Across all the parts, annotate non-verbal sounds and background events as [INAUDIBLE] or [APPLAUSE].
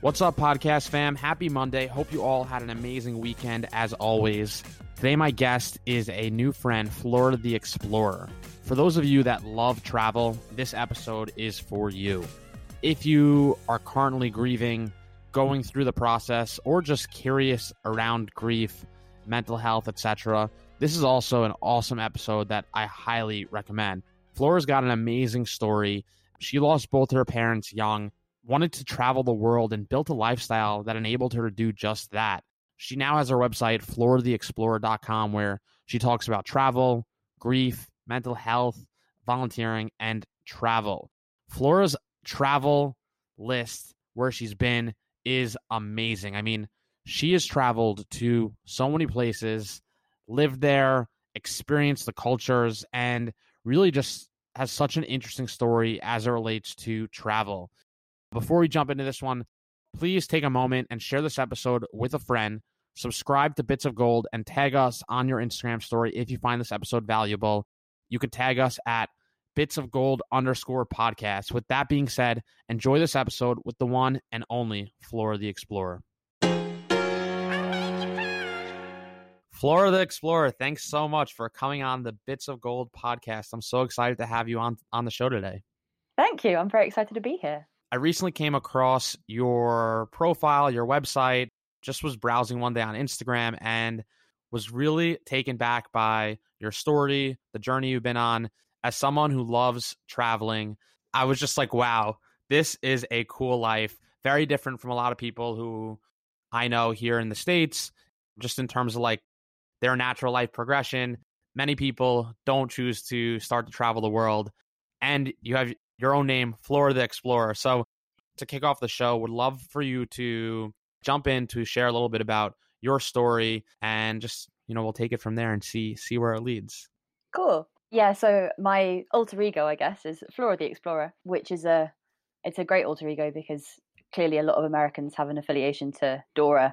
What's up, podcast fam? Happy Monday. Hope you all had an amazing weekend as always. Today, my guest is a new friend, Flora the Explorer. For those of you that love travel, this episode is for you. If you are currently grieving, going through the process, or just curious around grief, mental health, etc., this is also an awesome episode that I highly recommend. Flora's got an amazing story. She lost both her parents young wanted to travel the world and built a lifestyle that enabled her to do just that. She now has her website, floratheexplorer.com, where she talks about travel, grief, mental health, volunteering, and travel. Flora's travel list, where she's been, is amazing. I mean, she has traveled to so many places, lived there, experienced the cultures, and really just has such an interesting story as it relates to travel. Before we jump into this one, please take a moment and share this episode with a friend. Subscribe to Bits of Gold and tag us on your Instagram story if you find this episode valuable. You can tag us at Bits of Gold underscore podcast. With that being said, enjoy this episode with the one and only Flora the Explorer. Flora the Explorer, thanks so much for coming on the Bits of Gold podcast. I'm so excited to have you on on the show today. Thank you. I'm very excited to be here. I recently came across your profile, your website, just was browsing one day on Instagram and was really taken back by your story, the journey you've been on. As someone who loves traveling, I was just like, wow, this is a cool life. Very different from a lot of people who I know here in the States, just in terms of like their natural life progression. Many people don't choose to start to travel the world. And you have your own name, Flora the Explorer. So to kick off the show, would love for you to jump in to share a little bit about your story and just, you know, we'll take it from there and see see where it leads. Cool. Yeah, so my alter ego, I guess, is Flora the Explorer, which is a it's a great alter ego because clearly a lot of Americans have an affiliation to Dora.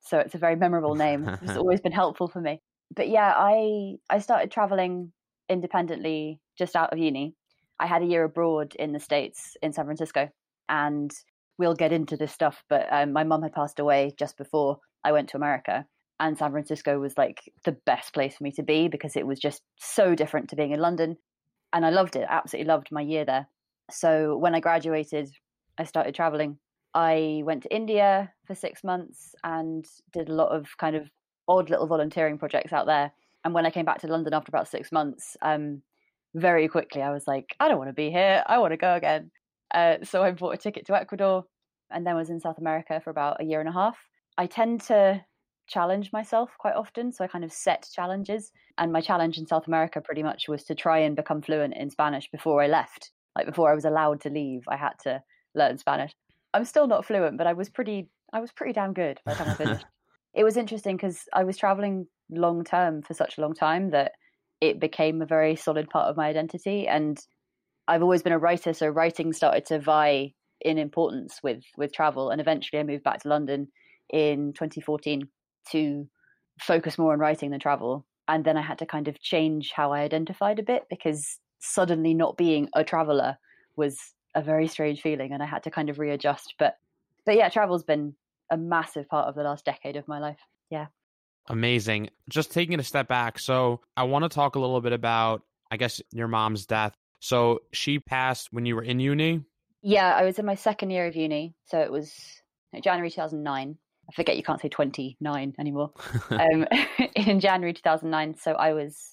So it's a very memorable name. It's [LAUGHS] always been helpful for me. But yeah, I I started traveling independently just out of uni. I had a year abroad in the States in San Francisco and we'll get into this stuff, but um, my mum had passed away just before I went to America. And San Francisco was like the best place for me to be because it was just so different to being in London. And I loved it, absolutely loved my year there. So when I graduated, I started traveling. I went to India for six months and did a lot of kind of odd little volunteering projects out there. And when I came back to London after about six months, um, very quickly I was like, I don't want to be here. I want to go again. Uh, so I bought a ticket to Ecuador and then was in South America for about a year and a half. I tend to challenge myself quite often. So I kind of set challenges. And my challenge in South America pretty much was to try and become fluent in Spanish before I left. Like before I was allowed to leave, I had to learn Spanish. I'm still not fluent, but I was pretty I was pretty damn good by the time I finished. [LAUGHS] it was interesting because I was traveling long term for such a long time that it became a very solid part of my identity. And I've always been a writer, so writing started to vie in importance with with travel. And eventually, I moved back to London in 2014 to focus more on writing than travel. And then I had to kind of change how I identified a bit because suddenly not being a traveler was a very strange feeling, and I had to kind of readjust. But but yeah, travel's been a massive part of the last decade of my life. Yeah. Amazing. Just taking a step back. So, I want to talk a little bit about, I guess, your mom's death. So, she passed when you were in uni? Yeah, I was in my second year of uni. So, it was January 2009. I forget you can't say 29 anymore. [LAUGHS] um, [LAUGHS] in January 2009. So, I was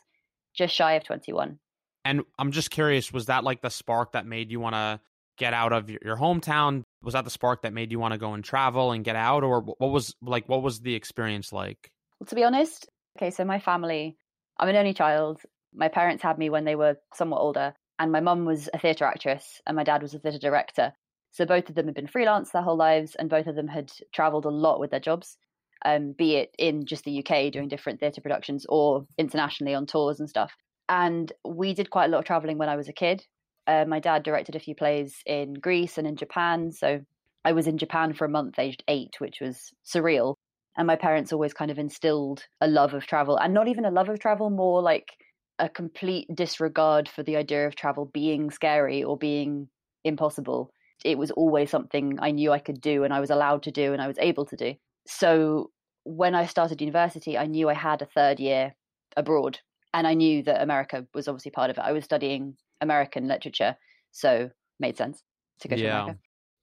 just shy of 21. And I'm just curious, was that like the spark that made you want to get out of your, your hometown? Was that the spark that made you want to go and travel and get out, or what was like what was the experience like? Well, to be honest, okay, so my family, I'm an only child. My parents had me when they were somewhat older, and my mum was a theatre actress, and my dad was a theatre director. So both of them had been freelance their whole lives, and both of them had travelled a lot with their jobs, um, be it in just the UK doing different theatre productions or internationally on tours and stuff. And we did quite a lot of travelling when I was a kid. Uh, my dad directed a few plays in Greece and in Japan. So I was in Japan for a month, aged eight, which was surreal. And my parents always kind of instilled a love of travel and not even a love of travel, more like a complete disregard for the idea of travel being scary or being impossible. It was always something I knew I could do and I was allowed to do and I was able to do. So when I started university, I knew I had a third year abroad and I knew that America was obviously part of it. I was studying American literature, so made sense to go to America.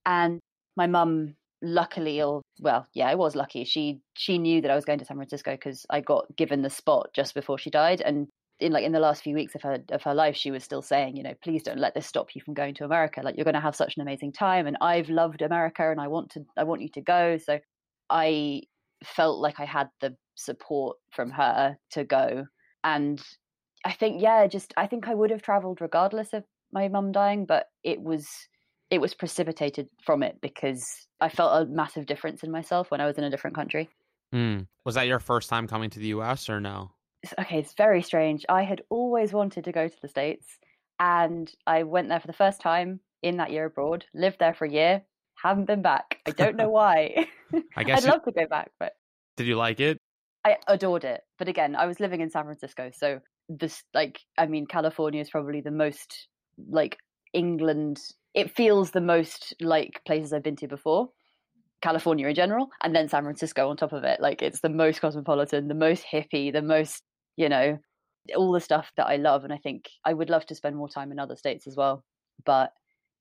And my mum, luckily, or well, yeah, I was lucky. She she knew that I was going to San Francisco because I got given the spot just before she died, and in like in the last few weeks of her of her life, she was still saying, you know, please don't let this stop you from going to America. Like you're going to have such an amazing time, and I've loved America, and I want to I want you to go. So I felt like I had the support from her to go and I think yeah, just I think I would have traveled regardless of my mum dying, but it was it was precipitated from it because I felt a massive difference in myself when I was in a different country. Hmm. Was that your first time coming to the U.S. or no? Okay, it's very strange. I had always wanted to go to the States and I went there for the first time in that year abroad, lived there for a year, haven't been back. I don't know [LAUGHS] why. [LAUGHS] I guess I'd you- love to go back, but Did you like it? I adored it. But again, I was living in San Francisco, so this like I mean California is probably the most like England it feels the most like places I've been to before. California in general, and then San Francisco on top of it. Like it's the most cosmopolitan, the most hippie, the most, you know, all the stuff that I love. And I think I would love to spend more time in other states as well. But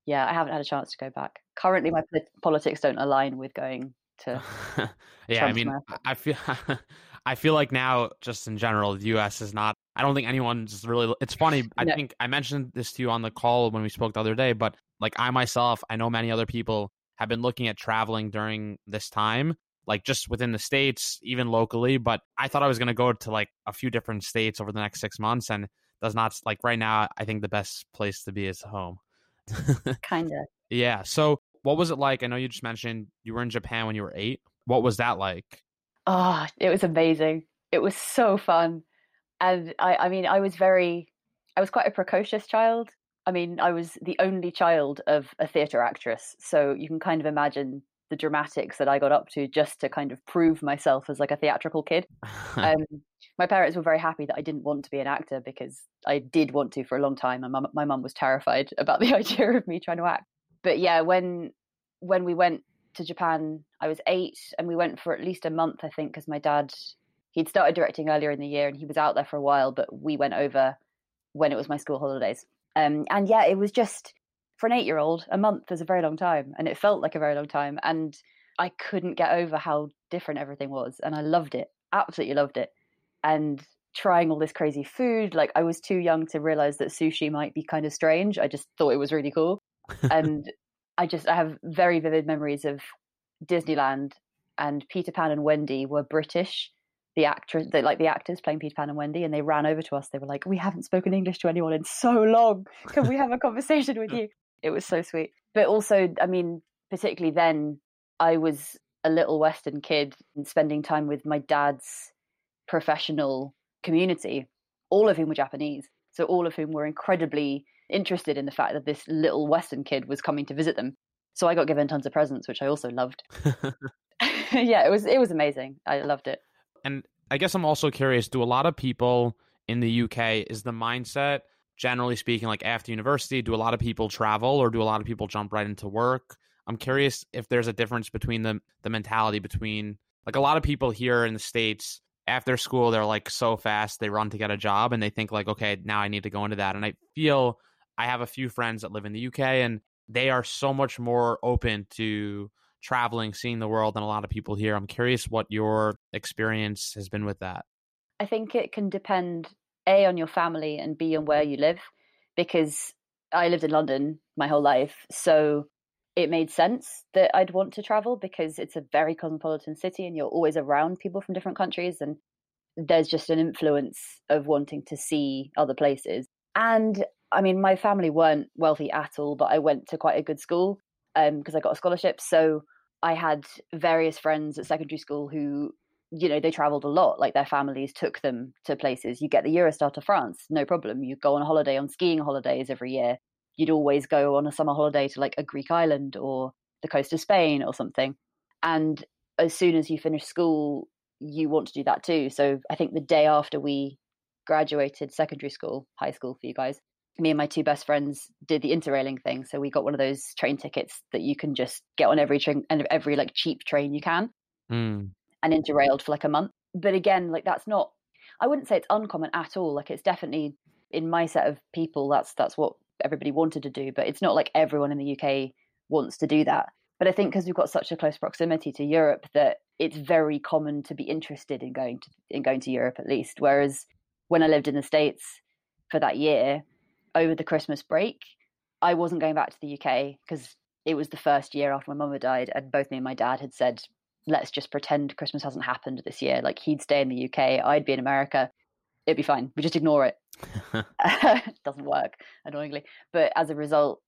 yeah, I haven't had a chance to go back. Currently, my politics don't align with going to. [LAUGHS] yeah, I mean, America. I feel, [LAUGHS] I feel like now, just in general, the U.S. is not. I don't think anyone's really. It's funny. I No. think I mentioned this to you on the call when we spoke the other day, but like I myself, I know many other people have been looking at traveling during this time, like just within the states, even locally. But I thought I was going to go to like a few different states over the next six months, and does not like right now. I think the best place to be is home. [LAUGHS] Kind of. Yeah. So, what was it like? I know you just mentioned you were in Japan when you were eight. What was that like? Oh, it was amazing. It was so fun. And I, I mean, I was very, I was quite a precocious child. I mean, I was the only child of a theatre actress. So you can kind of imagine the dramatics that I got up to just to kind of prove myself as like a theatrical kid. [LAUGHS] Um, my parents were very happy that I didn't want to be an actor because I did want to for a long time. My mum, my mum was terrified [LAUGHS] about the [LAUGHS] idea of me trying to act. But yeah, when when we went to Japan, I was eight, and we went for at least a month, I think, because my dad he'd started directing earlier in the year, and he was out there for a while. But we went over when it was my school holidays, um, and yeah, it was just for an eight-year-old, a month is a very long time, and it felt like a very long time, and I couldn't get over how different everything was, and I loved it, absolutely loved it, and trying all this crazy food. Like I was too young to realize that sushi might be kind of strange. I just thought it was really cool, [LAUGHS] and I just I have very vivid memories of Disneyland and Peter Pan and Wendy were British. The actress, the, like the actors playing Peter Pan and Wendy, and they ran over to us. They were like, "We haven't spoken English to anyone in so long. Can we have a conversation with you?" It was so sweet. But also, I mean, particularly then, I was a little Western kid and spending time with my dad's professional community, all of whom were Japanese. So all of whom were incredibly interested in the fact that this little Western kid was coming to visit them. So I got given tons of presents, which I also loved. [LAUGHS] [LAUGHS] yeah, it was it was amazing. I loved it. And I guess I'm also curious do a lot of people in the UK, is the mindset, generally speaking, like after university, do a lot of people travel or do a lot of people jump right into work? I'm curious if there's a difference between the, the mentality between, like, a lot of people here in the States, after school, they're like so fast, they run to get a job and they think, like, okay, now I need to go into that. And I feel I have a few friends that live in the UK and they are so much more open to traveling, seeing the world and a lot of people here. I'm curious what your experience has been with that. I think it can depend a on your family and b on where you live. because I lived in London my whole life. So it made sense that I'd want to travel because it's a very cosmopolitan city and you're always around people from different countries. And there's just an influence of wanting to see other places. And I mean, my family weren't wealthy at all, but I went to quite a good school because um, I got a scholarship. So I had various friends at secondary school who, you know, they traveled a lot. Like their families took them to places. You get the Eurostar to France, no problem. You go on a holiday on skiing holidays every year. You'd always go on a summer holiday to like a Greek island or the coast of Spain or something. And as soon as you finish school, you want to do that too. So I think the day after we graduated secondary school, high school for you guys, me and my two best friends did the interrailing thing. So we got one of those train tickets that you can just get on every train and every like cheap train you can, mm. and interrailed for like a month. But again, like that's not. I wouldn't say it's uncommon at all. Like it's definitely in my set of people. That's that's what everybody wanted to do. But it's not like everyone in the UK wants to do that. But I think because we've got such a close proximity to Europe that it's very common to be interested in going to in going to Europe at least. Whereas when I lived in the States for that year, over the Christmas break, I wasn't going back to the UK because it was the first year after my mum had died, and both me and my dad had said, "Let's just pretend Christmas hasn't happened this year. Like he'd stay in the UK, I'd be in America. It'd be fine. We just ignore it. it [LAUGHS] [LAUGHS] doesn't work, annoyingly. But as a result,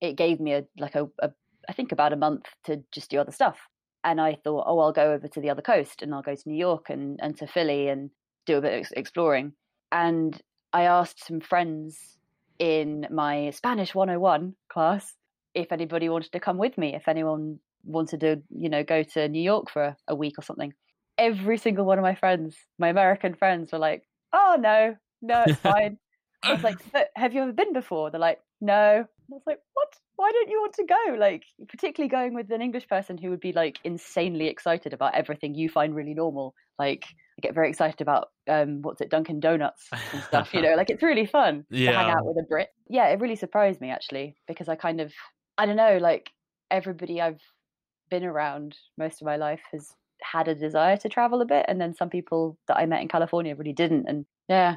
it gave me a like a, a I think about a month to just do other stuff. And I thought, oh, I'll go over to the other coast and I'll go to New York and, and to Philly and do a bit of exploring. And I asked some friends in my Spanish 101 class if anybody wanted to come with me, if anyone wanted to, you know, go to New York for a week or something. Every single one of my friends, my American friends, were like, "Oh no, no, it's [LAUGHS] fine." I was like, "Have you ever been before?" They're like, "No." I was like, "What? Why don't you want to go?" Like, particularly going with an English person who would be like insanely excited about everything you find really normal. Like, I get very excited about um, what's it, Dunkin' Donuts and stuff. you know, [LAUGHS] like it's really fun yeah. to hang out with a Brit. Yeah, it really surprised me actually because I kind of, I don't know, like everybody I've been around most of my life has had a desire to travel a bit, and then some people that I met in California really didn't, and yeah.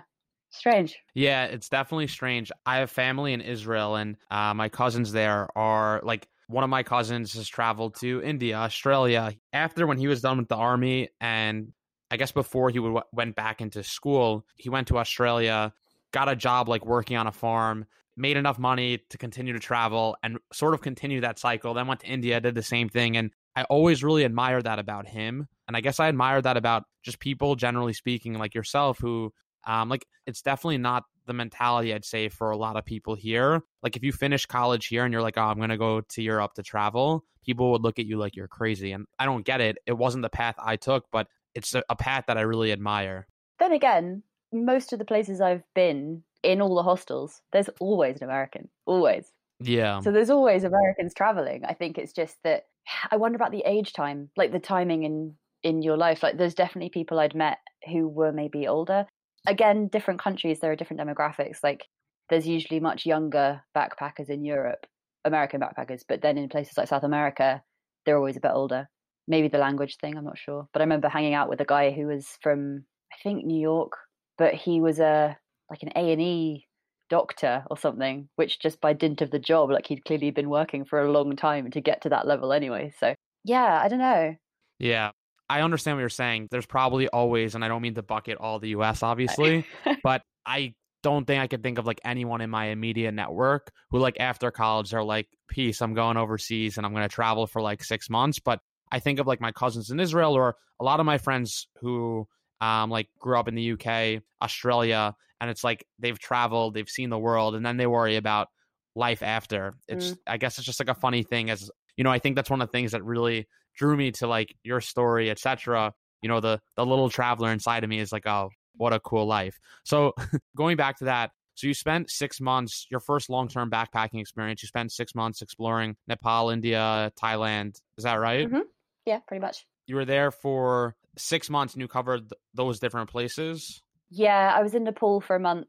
Strange. Yeah, it's definitely strange. I have family in Israel, and uh, my cousins there are like one of my cousins has traveled to India, Australia. After when he was done with the army and I guess before he would, went back into school, he went to Australia, got a job like working on a farm, made enough money to continue to travel and sort of continue that cycle. Then went to India, did the same thing. And I always really admire that about him. And I guess I admire that about just people generally speaking, like yourself, who, um, like, it's definitely not the mentality I'd say for a lot of people here. Like, if you finish college here and you're like, oh, I'm going to go to Europe to travel, people would look at you like you're crazy. And I don't get it. It wasn't the path I took, but it's a, a path that I really admire. Then again, most of the places I've been in all the hostels, there's always an American, always. Yeah. So there's always Americans traveling. I think it's just that [SIGHS] I wonder about the age time, like the timing in in your life. Like there's definitely people I'd met who were maybe older. Again, different countries there are different demographics. Like there's usually much younger backpackers in Europe, American backpackers, but then in places like South America, they're always a bit older maybe the language thing i'm not sure but i remember hanging out with a guy who was from i think new york but he was a like an a&e doctor or something which just by dint of the job like he'd clearly been working for a long time to get to that level anyway so yeah i don't know yeah i understand what you're saying there's probably always and i don't mean to bucket all the us obviously [LAUGHS] but i don't think I could think of like anyone in my immediate network who like after college are like, peace, I'm going overseas and I'm going to travel for like six months. But I think of like my cousins in Israel or a lot of my friends who um, like grew up in the UK, Australia, and it's like they've traveled, they've seen the world, and then they worry about life after. It's mm. I guess it's just like a funny thing as you know, I think that's one of the things that really drew me to like your story, etc. You know, the the little traveler inside of me is like, oh, what a cool life. So [LAUGHS] going back to that, so you spent six months, your first long term backpacking experience. You spent six months exploring Nepal, India, Thailand. Is that right? Mm-hmm. Yeah, pretty much. You were there for six months and you covered th- those different places? Yeah, I was in Nepal for a month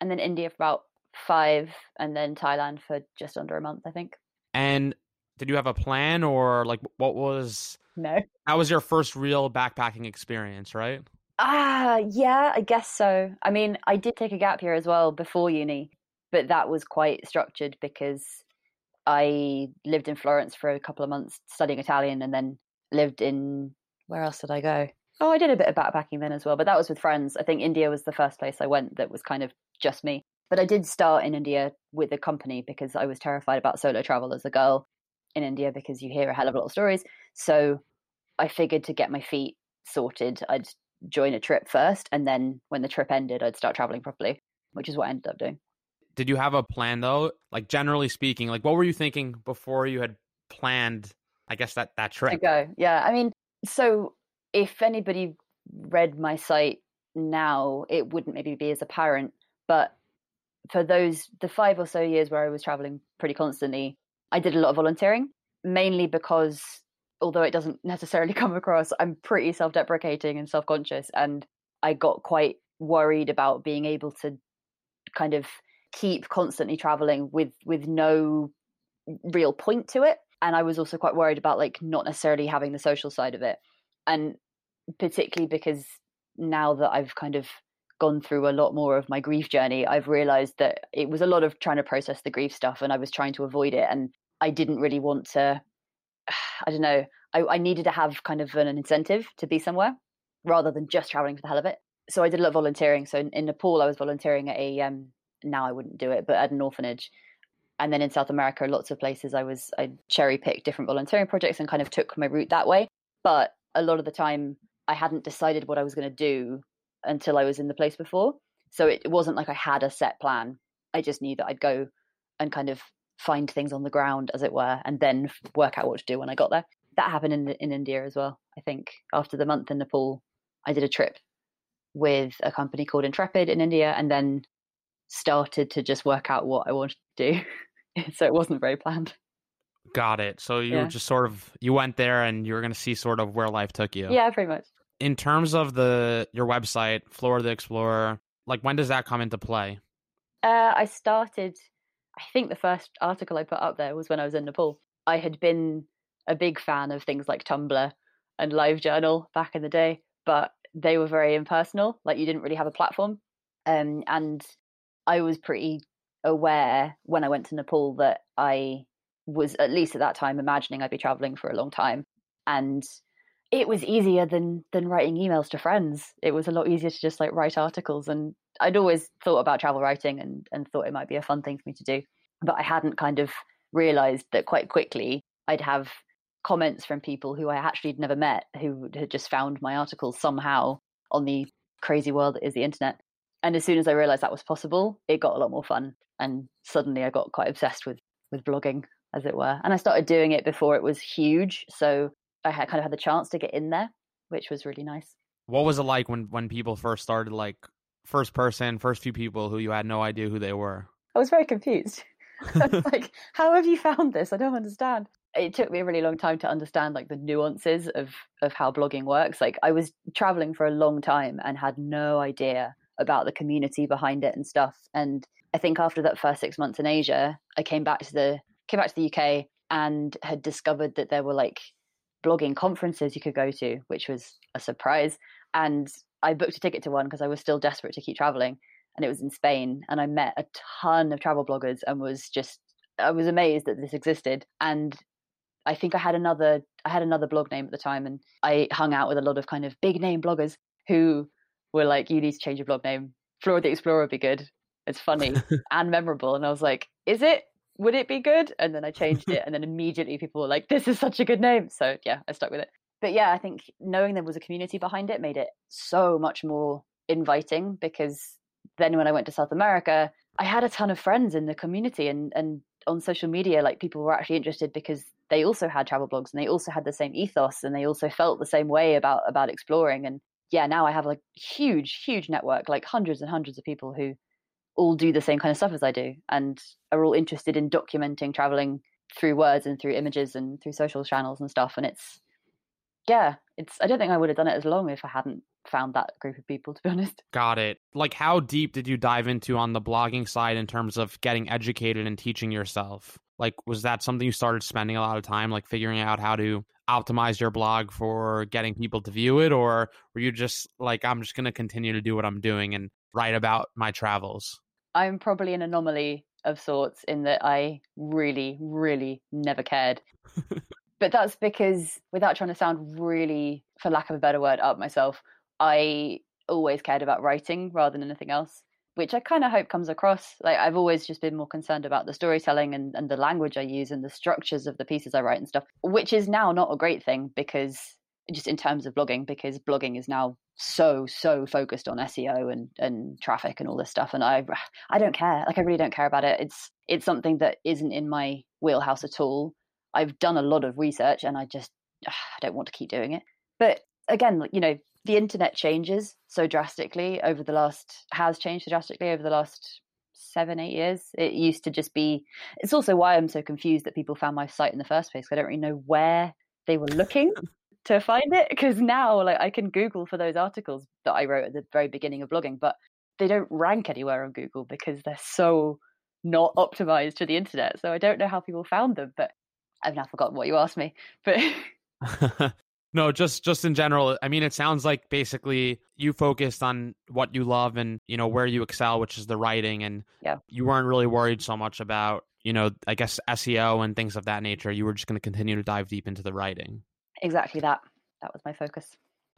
and then India for about five and then Thailand for just under a month, I think. And did you have a plan or like what was. No. That was your first real backpacking experience, right? Ah, uh, yeah, I guess so. I mean, I did take a gap year as well before uni but that was quite structured because I lived in Florence for a couple of months studying Italian and then lived in where else did I go? Oh, I did a bit of backpacking then as well, but that was with friends. I think India was the first place I went that was kind of just me. But I did start in India with a company because I was terrified about solo travel as a girl in India because you hear a hell of a lot of stories. So I figured to get my feet sorted, I'd join a trip first, and then when the trip ended, I'd start traveling properly, which is what I ended up doing. Did you have a plan though? Like generally speaking, like what were you thinking before you had planned? I guess that that trip to go. Yeah, I mean, so if anybody read my site now, it wouldn't maybe be as apparent, but for those the five or so years where I was traveling pretty constantly, I did a lot of volunteering, mainly because although it doesn't necessarily [LAUGHS] come across, I'm pretty self-deprecating and self-conscious, and I got quite worried about being able to kind of keep constantly traveling with with no real point to it. And i was also quite worried about like not necessarily having the social side of it. And particularly because now that i've kind of gone through a lot more of my grief journey i've realized that it was a lot of trying to process the grief stuff and i was trying to avoid it and i didn't really want to [SIGHS] i don't know i, I needed to have kind of an incentive to be somewhere rather than just traveling for the hell of it so i did a lot of volunteering so in, in nepal i was volunteering at a um, now I wouldn't do it, but at an orphanage. And then in South America, lots of places I was I cherry picked different volunteering projects and kind of took my route that way. But a lot of the time, I hadn't decided what I was going to do until I was in the place before. So it, it wasn't like I had a set plan. I just knew that I'd go and kind of find things on the ground, as it were, and then work out what to do when I got there. That happened in in India as well. I think after the month in Nepal, I did a trip with a company called Intrepid in India, and then started to just work out what I wanted to do. [LAUGHS] so it wasn't very planned. Got it. So you yeah. just sort of you went there and you were going to see sort of where life took you. Yeah, pretty much. In terms of the your website, Flora the Explorer, like when does that come into play? Uh, I started. I think the first article I put up there was when I was in Nepal. I had been a big fan of things like Tumblr and LiveJournal back in the day, but they were very impersonal. Like you didn't really have a platform. Um, and I was pretty aware when I went to Nepal that I was at least at that time imagining I'd be traveling for a long time and it was easier than than writing emails to friends it was a lot easier to just like write articles and I'd always thought about travel writing and and thought it might be a fun thing for me to do but I hadn't kind of realized that quite quickly I'd have comments from people who I actually had never met who had just found my articles somehow on the crazy world that is the internet and as soon as I realized that was possible, it got a lot more fun. And suddenly I got quite obsessed with with blogging, as it were. And I started doing it before it was huge, so I had kind of had the chance to get in there, which was really nice. What was it like when when people first started, like first person, first few people who you had no idea who they were? I was very confused. [LAUGHS] [LAUGHS] like, how have you found this? I don't understand. It took me a really long time to understand like the nuances of of how blogging works. Like I was traveling for a long time and had no idea about the community behind it and stuff. And I think after that first six months in Asia, I came back to the came back to the UK and had discovered that there were like blogging conferences you could go to, which was a surprise. And I booked a ticket to one because I was still desperate to keep traveling. And it was in Spain. And I met a ton of travel bloggers and was just I was amazed that this existed. And I think I had another I had another blog name at the time and I hung out with a lot of kind of big name bloggers who were like, you need to change your blog name. Flora the Explorer would be good. It's funny [LAUGHS] and memorable. And I was like, is it? Would it be good? And then I changed it. And then immediately people were like, this is such a good name. So yeah, I stuck with it. But yeah, I think knowing there was a community behind it made it so much more inviting because then when I went to South America, I had a ton of friends in the community and, and on social media, like people were actually interested because they also had travel blogs and they also had the same ethos and they also felt the same way about about exploring. And yeah, now I have like huge, huge network, like hundreds and hundreds of people who all do the same kind of stuff as I do and are all interested in documenting traveling through words and through images and through social channels and stuff. And it's, yeah, it's, I don't think I would have done it as long if I hadn't found that group of people, [LAUGHS] to be honest. Got it. Like, how deep did you dive into on the blogging side in terms of getting educated and teaching yourself? Like, was that something you started spending a lot of time, like figuring out how to optimize your blog for getting people to view it? Or were you just like, I'm just going to continue to do what I'm doing and write about my travels? I'm probably an anomaly of sorts in that I really, really never cared. [LAUGHS] but that's because, without trying to sound really, for lack of a better word, up myself, I always cared about writing rather than anything else, which I kind of hope comes across. Like I've always just been more concerned about the storytelling and, and the language I use and the structures of the pieces I write and stuff, which is now not a great thing because just in terms of blogging, because blogging is now so so focused on SEO and and traffic and all this stuff, and I I don't care. Like I really don't care about it. It's it's something that isn't in my wheelhouse at all. I've done a lot of research, and I just [SIGHS] I don't want to keep doing it. But again, you know, the internet changes so drastically over the last has changed drastically over the last seven eight years it used to just be it's also why i'm so confused that people found my site in the first place i don't really know where they were looking to find it because now like i can google for those articles that i wrote at the very beginning of blogging but they don't rank anywhere on google because they're so not optimized to the internet so i don't know how people found them but i've now forgotten what you asked me but [LAUGHS] no just just in general i mean it sounds like basically you focused on what you love and you know where you excel which is the writing and Yeah. you weren't really worried so much about you know i guess seo and things of that nature. You were just going to continue to dive deep into the writing. Exactly that. That was my focus.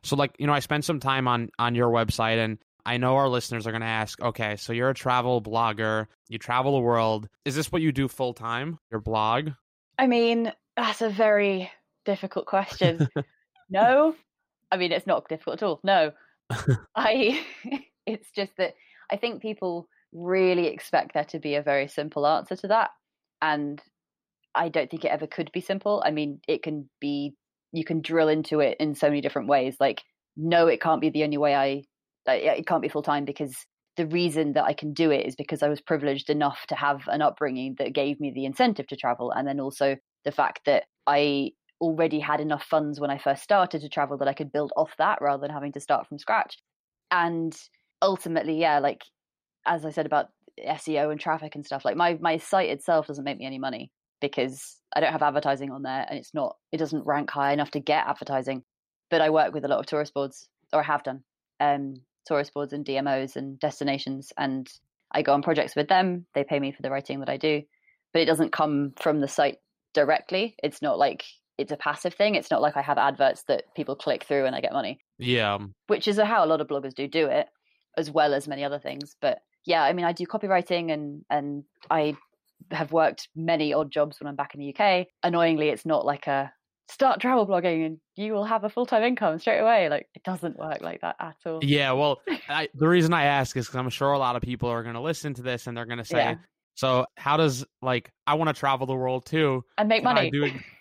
So like you know i spent some time on on your website and i know our listeners are going to ask okay so you're a travel blogger. You travel the world. Is this what you do full time? Your blog i mean that's a very difficult question. [LAUGHS] No i mean it's not difficult at all. No. [LAUGHS] I [LAUGHS] it's just that i think people really expect there to be a very simple answer to that and i don't think it ever could be simple. I mean it can be you can drill into it in so many different ways like no it can't be the only way i like, it can't be full time because the reason that i can do it is because i was privileged enough to have an upbringing that gave me the incentive to travel and then also the fact that i already had enough funds when I first started to travel that I could build off that rather than having to start from scratch. And ultimately, yeah, like as I said about SEO and traffic and stuff, like my my site itself doesn't make me any money because I don't have advertising on there and it's not it doesn't rank high enough to get advertising. But I work with a lot of tourist boards or I have done. Um tourist boards and DMOs and destinations and I go on projects with them. They pay me for the writing that I do. But it doesn't come from the site directly. It's not like it's a passive thing. It's not like I have adverts that people click through and I get money, yeah um, which is how a lot of bloggers do do it, as well as many other things. But yeah, I mean, I do copywriting and and I have worked many odd jobs when I'm back in the UK. Annoyingly, it's not like a start travel blogging and you will have a full time income straight away. Like it doesn't work like that at all. Yeah, well, [LAUGHS] I, the reason I ask is because I'm sure a lot of people are going to listen to this and they're going to say, Yeah. "So how does like I want to travel the world too? And make money.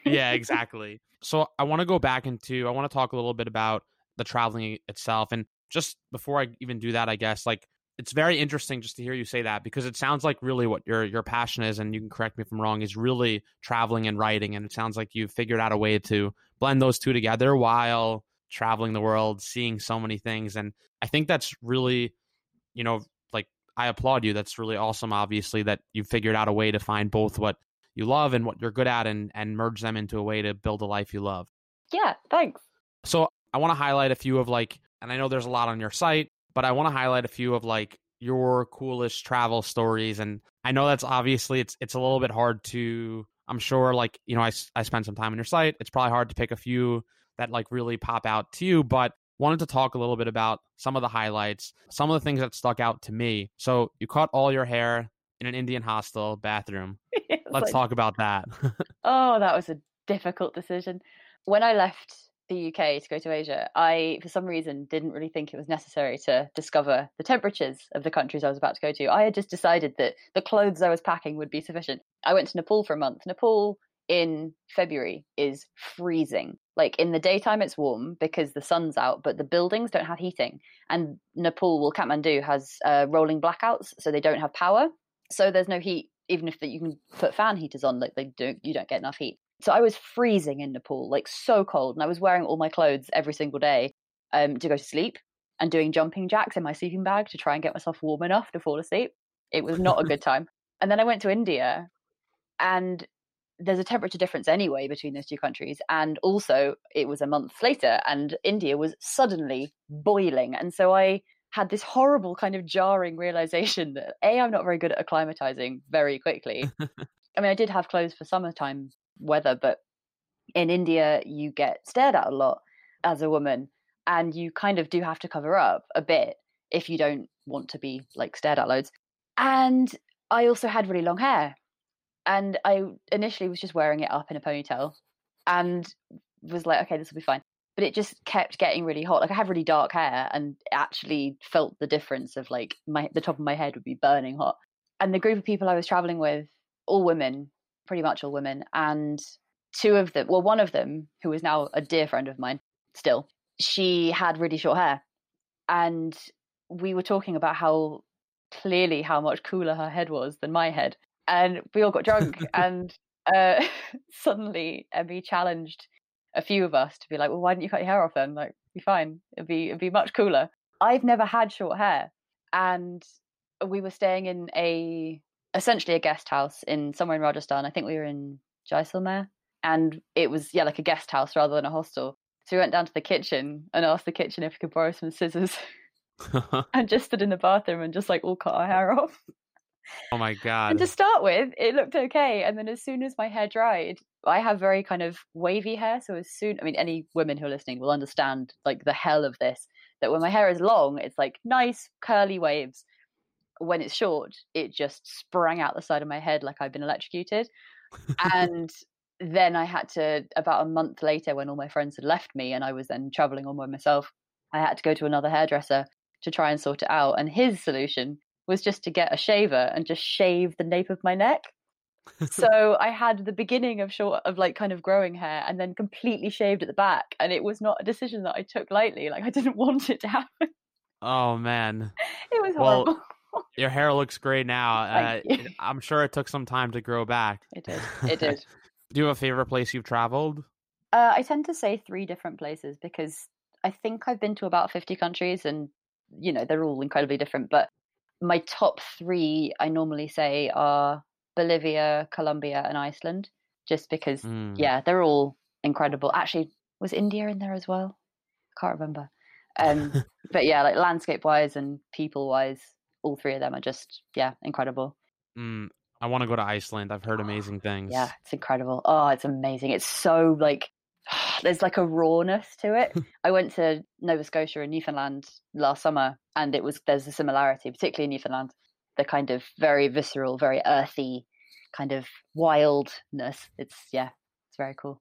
yeah, [LAUGHS] exactly. So I want to go back into I want to talk a little bit about the traveling itself, and just before I even do that, I guess like it's very interesting just to hear you say that because it sounds like really what your your passion is, and you can correct me if I'm wrong, is really traveling and writing, and it sounds like you've figured out a way to blend those two together while traveling the world, seeing so many things, and I think that's really, you know, like I applaud you. That's really awesome. Obviously, that you figured out a way to find both what you love and what you're good at, and and merge them into a way to build a life you love. yeah, thanks. So I want to highlight a few of like, and I know there's a lot on your site, but I want to highlight a few of like your coolest travel stories. And I know that's obviously it's it's a little bit hard to. I'm sure like you know I I spent some time on your site. It's probably hard to pick a few that like really pop out to you, but wanted to talk a little bit about some of the highlights, some of the things that stuck out to me. So you cut all your hair in an Indian hostel bathroom. [LAUGHS] Let's like- talk about that. [LAUGHS] Oh, that was a difficult decision. When I left the UK to go to Asia, I, for some reason, didn't really think it was necessary to discover the temperatures of the countries I was about to go to. I had just decided that the clothes I was packing would be sufficient. I went to Nepal for a month. Nepal in February is freezing. Like in the daytime, it's warm because the sun's out, but the buildings don't have heating. And Nepal, well, Kathmandu has uh, rolling blackouts, so they don't have power. So there's no heat, even if you can put fan heaters on, like they don't, you don't get enough heat. So I was freezing in Nepal, like so cold, and I was wearing all my clothes every single day um, to go to sleep and doing jumping jacks in my sleeping bag to try and get myself warm enough to fall asleep. It was not a good [LAUGHS] time. And then I went to India, and there's a temperature difference anyway between those two countries. And also, it was a month later, and India was suddenly boiling. And so I had this horrible kind of jarring realization that A, I'm not very good at acclimatizing very quickly. [LAUGHS] I mean, I did have clothes for summertime weather, but in India, you get stared at a lot as a woman, and you kind of do have to cover up a bit if you don't want to be like stared at loads. And I also had really long hair, and I initially was just wearing it up in a ponytail and was like, okay, this will be fine. But it just kept getting really hot. Like I had really dark hair and actually felt the difference of like my the top of my head would be burning hot. And the group of people I was traveling with, all women, pretty much all women, and two of them, well, one of them, who is now a dear friend of mine, still, she had really short hair. And we were talking about how clearly how much cooler her head was than my head. And we all got drunk [LAUGHS] and uh, [LAUGHS] suddenly Emmy challenged a few of us to be like, well, why didn't you cut your hair off then? Like, be fine. It'd be it'd be much cooler. I've never had short hair, and we were staying in a essentially a guest house in somewhere in Rajasthan. I think we were in Jaisalmer, and it was yeah like a guest house rather than a hostel. So we went down to the kitchen and asked the kitchen if we could borrow some scissors, [LAUGHS] and just stood in the bathroom and just like all cut our hair off. oh my god. [LAUGHS] And to start with, it looked okay. And then as soon as my hair dried, I have very kind of wavy hair. So as soon, I mean, any women who are listening will understand like the hell of this. That when my hair is long, it's like nice curly waves. When it's short, it just sprang out the side of my head like I've been electrocuted. [LAUGHS] and then I had to, about a month later, when all my friends had left me and I was then traveling on by myself, I had to go to another hairdresser to try and sort it out. And his solution was just to get a shaver and just shave the nape of my neck. [LAUGHS] so I had the beginning of short of like kind of growing hair and then completely shaved at the back and it was not a decision that I took lightly like I didn't [LAUGHS] want it to happen. Oh man. It was Well, horrible. [LAUGHS] Your hair looks great now. Uh, I'm sure it took some time to grow back. It did. [LAUGHS] It did. Do you have a favorite place you've traveled? Uh, I tend to say three different places because I think I've been to about 50 countries and, you know, they're all incredibly different. But my top three, I normally say, are Bolivia, Colombia, and Iceland, just because, Mm. yeah, they're all incredible. Actually, was India in there as well? I Can't remember. Um, [LAUGHS] but yeah, like landscape wise and people wise, all three of them are just, yeah, incredible. Mm, I want to go to Iceland. I've heard [GASPS] amazing things. Yeah, it's incredible. Oh, it's amazing. It's so like [SIGHS] there's like a rawness to it. [LAUGHS] I went to Nova Scotia and Newfoundland last summer and it was there's a similarity, particularly in Newfoundland. The kind of very visceral, very earthy kind of wildness. It's yeah, it's very cool.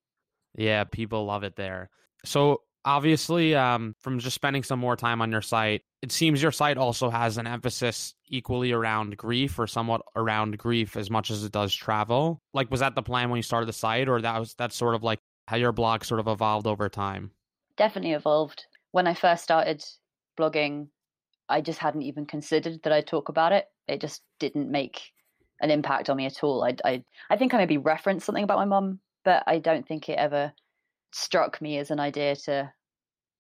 Yeah, people love it there. So obviously, um, from just spending some more time on your site, it seems your site also has an emphasis equally around grief or somewhat around grief as much as it does travel. Like, was that the plan when you started the site, or that was that's sort of like how your blog sort of evolved over time? Definitely evolved. When I first started blogging, I just hadn't even considered that I'd talk about it. It just didn't make an impact on me at all. I, I, I think I maybe referenced something about my mum, but I don't think it ever struck me as an idea to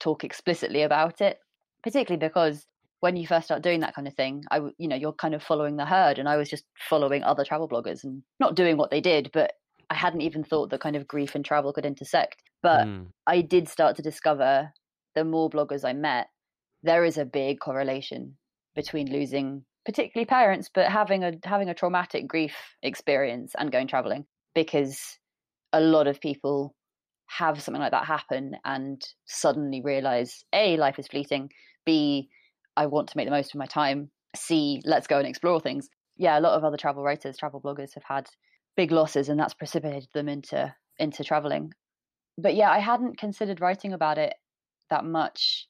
talk explicitly about it. Particularly because when you first start doing that kind of thing, I, you know, you're kind of following the herd, and I was just following other travel bloggers and not doing what they did, but I hadn't even thought that kind of grief and travel could intersect. But Mm, I did start to discover the more bloggers I met, there is a big correlation between losing particularly parents, but having a having a traumatic grief experience and going traveling because a lot of people have something like that happen and suddenly realize A, life is fleeting, B, I want to make the most of my time, C, let's go and explore things. Yeah, a lot of other travel writers, travel bloggers have had big losses and that's precipitated them into into traveling but yeah, I hadn't considered writing about it that much.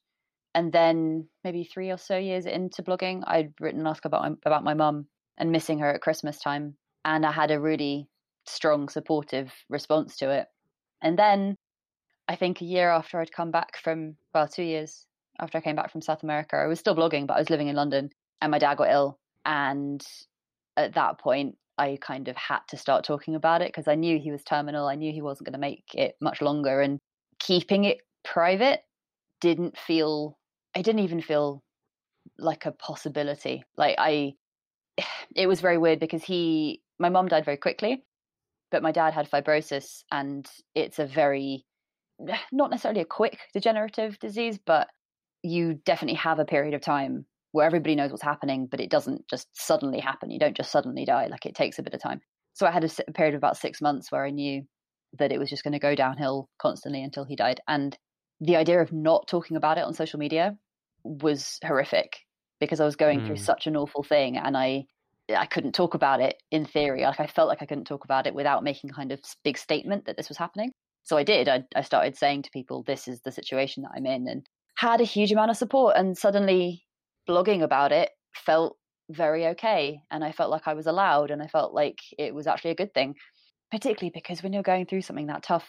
And then maybe three or so years into blogging, I'd written an article about my, about my mum and missing her at Christmas time, and I had a really strong, supportive response to it. And then, I think a year after I'd come back from well, two years after I came back from South America, I was still blogging, but I was living in London, and my dad got ill, and at that point, I kind of had to start talking about it because I knew he was terminal. I knew he wasn't going to make it much longer, and keeping it private didn't feel. I didn't even feel like a possibility. Like I, [SIGHS] it was very weird because he, my mom died very quickly, but my dad had fibrosis, and it's a very, not necessarily a quick degenerative disease, but you definitely have a period of time where everybody knows what's happening, but it doesn't just suddenly happen. You don't just suddenly die. Like it takes a bit of time. So I had a, a period of about six months where I knew that it was just going to go downhill constantly until he died. And the idea of not talking about it on social media was horrific because I was going mm. through such an awful thing and I I couldn't talk about it in theory. Like I felt like I couldn't talk about it without making kind of big statement that this was happening. So I did. I, I started saying to people, "This is the situation that I'm in," and had a huge amount of support. And suddenly, blogging about it felt very okay, and I felt like I was allowed, and I felt like it was actually a good thing. Particularly because when you're going through something that tough,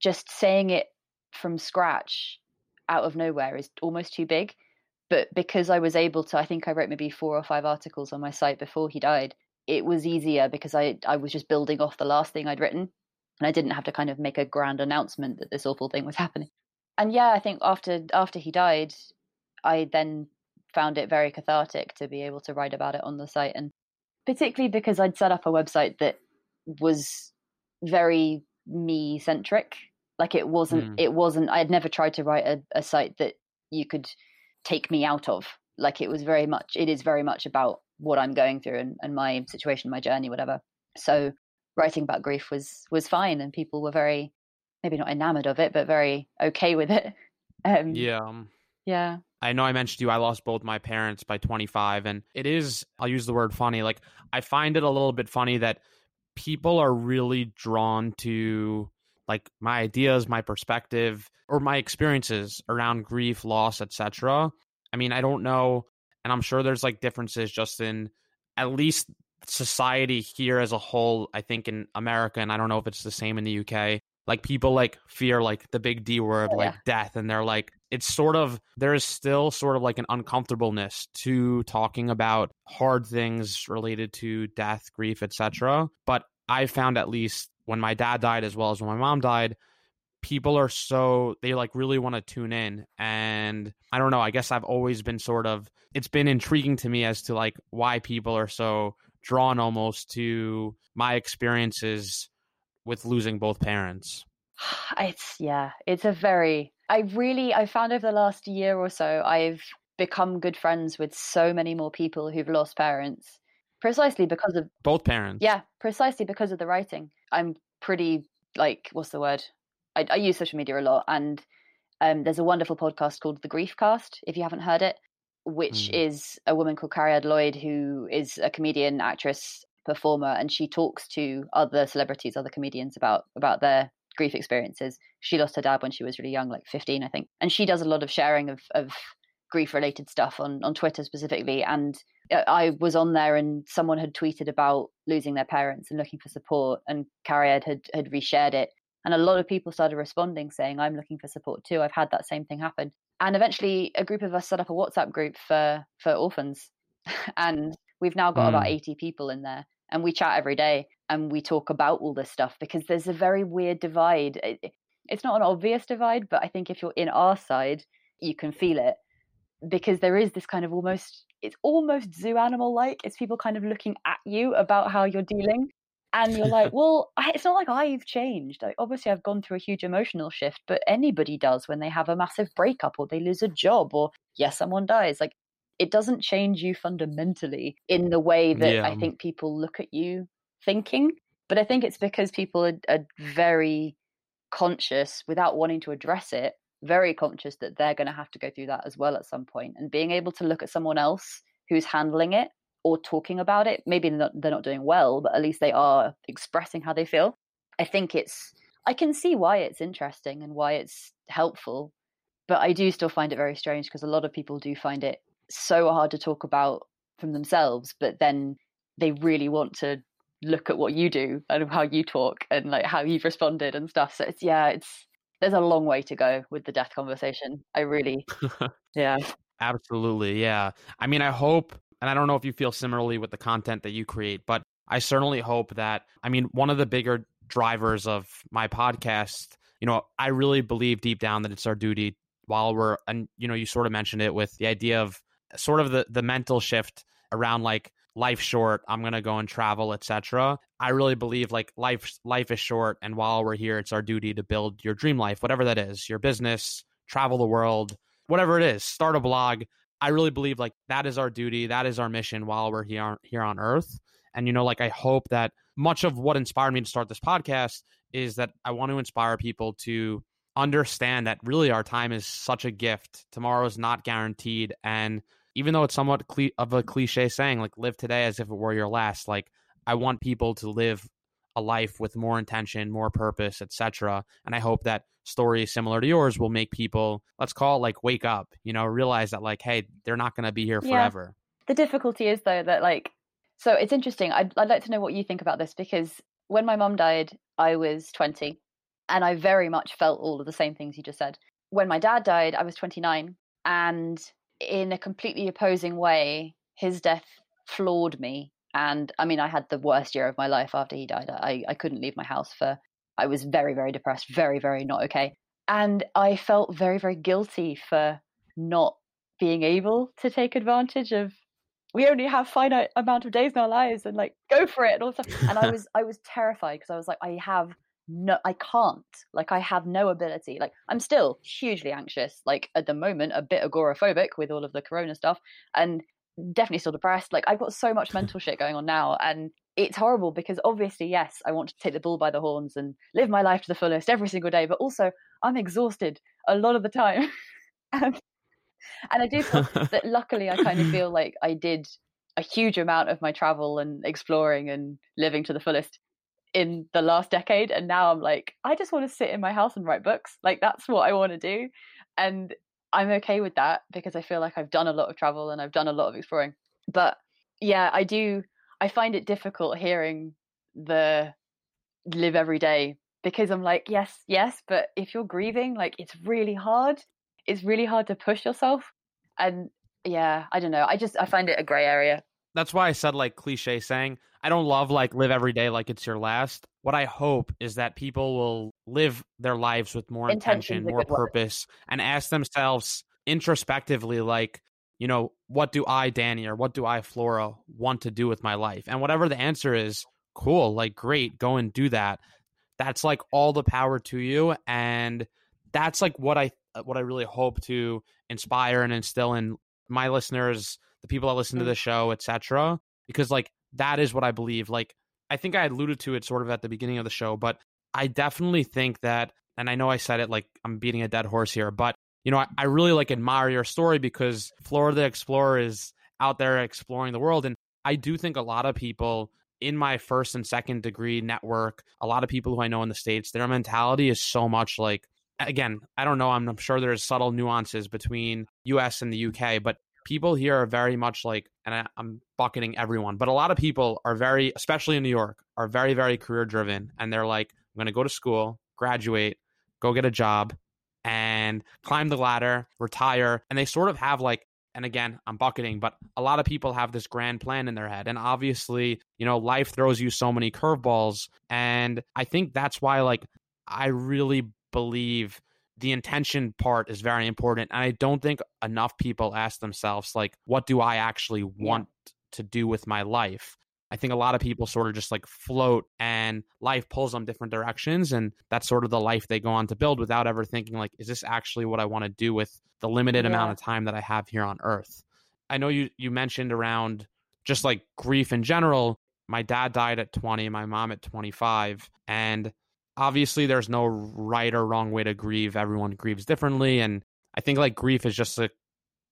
just saying it from scratch, out of nowhere, is almost too big but because I was able to, I think I wrote maybe four or five articles on my site before he died. It was easier because I I was just building off the last thing I'd written, and I didn't have to kind of make a grand announcement that this awful thing was happening. And yeah, I think after after he died, I then found it very cathartic to be able to write about it on the site, and particularly because I'd set up a website that was very me centric. Like it wasn't, mm. it wasn't. I had never tried to write a, a site that you could take me out of. Like it was very much, it is very much about what I'm going through and, and my situation, my journey, whatever. So writing about grief was was fine, and people were very maybe not enamored of it, but very okay with it. [LAUGHS] Um, yeah, um, yeah. I know I mentioned to you I lost both my parents by 25, and it is I'll use the word funny. Like I find it a little bit funny that people are really drawn to like my ideas, my perspective, or my experiences around grief, loss, etc. I mean, I don't know, and I'm sure there's like differences just in at least society here as a whole. I think in America, and I don't know if it's the same in the UK. Like people like fear like the big D word, oh, like yeah. death, and they're like it's sort of there is still sort of like an uncomfortableness to talking about hard things related to death, grief, etc. But I found at least when my dad died as well as when my mom died people are so they like really want to tune in and i don't know i guess i've always been sort of it's been intriguing to me as to like why people are so drawn almost to my experiences with losing both parents [SIGHS] it's yeah it's a very i really i found over the last year or so i've become good friends with so many more people who've lost parents precisely because of both parents. Yeah, precisely because of the writing. I'm pretty like what's the word? I, I use social media a lot, and um, there's a wonderful podcast called The Grief Cast. If you haven't heard it, which mm. is a woman called Cariad Lloyd, who is a comedian, actress, performer, and she talks to other celebrities, other comedians about about their grief experiences. She lost her dad when she was really young, like 15, I think, and she does a lot of sharing of of grief related stuff on on Twitter specifically, and uh, I was on there and someone had tweeted about losing their parents and looking for support, and Cariad had had reshared it, and a lot of people started responding saying, "I'm looking for support too. I've had that same thing happen." And eventually, a group of us set up a WhatsApp group for for orphans, [LAUGHS] and we've now got mm. about 80 people in there, and we chat every day and we talk about all this stuff because there's a very weird divide. it's not an obvious divide, but I think if you're in our side, you can feel it because there is this kind of almost it's almost zoo animal like it's people kind of looking at you about how you're dealing and you're like [LAUGHS] well I, it's not like i've changed I, obviously i've gone through a huge emotional shift but anybody does when they have a massive breakup or they lose a job or yes someone dies like it doesn't change you fundamentally in the way that yeah. i think people look at you thinking but i think it's because people are, are very conscious without wanting to address it very conscious that they're going to have to go through that as well at some point and being able to look at someone else who's handling it or talking about it maybe they're not, they're not doing well but at least they are expressing how they feel i think it's i can see why it's interesting and why it's helpful but i do still find it very strange because a lot of people do find it so hard to talk about from themselves but then they really want to look at what you do and how you talk and like how you've responded and stuff so it's yeah it's there's a long way to go with the death conversation. I really, [LAUGHS] yeah. Absolutely. Yeah. I mean, I hope, and I don't know if you feel similarly with the content that you create, but I certainly hope that, I mean, one of the bigger drivers of my podcast, you know, I really believe deep down that it's our duty while we're, and, you know, you sort of mentioned it with the idea of sort of the, the mental shift around like, life short i'm going to go and travel etc i really believe like life life is short and while we're here it's our duty to build your dream life whatever that is your business travel the world whatever it is start a blog I really believe like that is our duty, that is our mission while we're here here on earth. And you know, like I hope that much of what inspired me to start this podcast is that I want to inspire people to understand that really our time is such a gift. Tomorrow is not guaranteed and even though it's somewhat of a cliche saying like live today as if it were your last, like I want people to live a life with more intention, more purpose, etc. And I hope that stories similar to yours will make people, let's call it like wake up, you know, realize that like, hey, they're not going to be here forever. Yeah. The difficulty is though that like, so it's interesting. I'd, I'd like to know what you think about this because when my mom died, I was 20 and I very much felt all of the same things you just said. When my dad died, I was 29 and in a completely opposing way, his death floored me and I mean, I had the worst year of my life after he died. I, I couldn't leave my house for, I was very, very depressed, very, very not okay. And I felt very, very guilty for not being able to take advantage of we only have finite amount of days in our lives and like go for it and all stuff. And I [LAUGHS] was I was terrified because I was like, I have no I can't. Like I have no ability. Like I'm still hugely anxious, like at the moment, a bit agoraphobic with all of the corona stuff. And definitely still depressed. Like I've got so much [LAUGHS] mental shit going on now, and it's horrible because obviously, yes, I want to take the bull by the horns and live my life to the fullest every single day, but also I'm exhausted a lot of the time. [LAUGHS] and, and I do feel [LAUGHS] that luckily I kind of feel like I did a huge amount of my travel and exploring and living to the fullest in the last decade and now I'm like I just want to sit in my house and write books like that's what I want to do and I'm okay with that because I feel like I've done a lot of travel and I've done a lot of exploring. But yeah, I do. I find it difficult hearing the live every day because I'm like, yes, yes, but if you're grieving, like it's really hard. It's really hard to push yourself. And yeah, I don't know. I just I find it a gray area. That's why I said like cliche saying. I don't love like live every day like it's your last. What I hope is that people will live their lives with more intention, more purpose, word. and ask themselves introspectively, like, you know, what do I, Danny, or what do I, Flora, want to do with my life? And whatever the answer is, cool, like, great, go and do that. That's like all the power to you. And that's like what I, uh, what I really hope to inspire and instill in my listeners, the people that listen to the show, etc. Because like that is what I believe. Like, I think I alluded to it sort of at the beginning of the show, but I definitely think that, and I know I said it like I'm beating a dead horse here, but you know, I, I really like admire your story because Flora the Explorer is out there exploring the world. And I do think a lot of people in my first and second degree network, a lot of people who I know in the States, their mentality is so much like, again, I don't know, I'm, I'm sure there's subtle nuances between US and the UK, but people here are very much like, and I, am bucketing everyone, but a lot of people are very, especially in New York, are very, very career driven. And they're like, I'm going to go to school, graduate, go get a job, and climb the ladder, retire. And they sort of have like, and again, I'm bucketing, but a lot of people have this grand plan in their head. And obviously, you know, life throws you so many curveballs. And I think that's why, like, I really believe the intention part is very important. And I don't think enough people ask themselves, like, what do I actually want yeah. to do with my life? I think a lot of people sort of just like float and life pulls them different directions. And that's sort of the life they go on to build without ever thinking, like, is this actually what I want to do with the limited yeah. amount of time that I have here on earth? I know you, you mentioned around just like grief in general. My dad died at 20, my mom at 25. And obviously there's no right or wrong way to grieve. Everyone grieves differently. And I think like grief is just a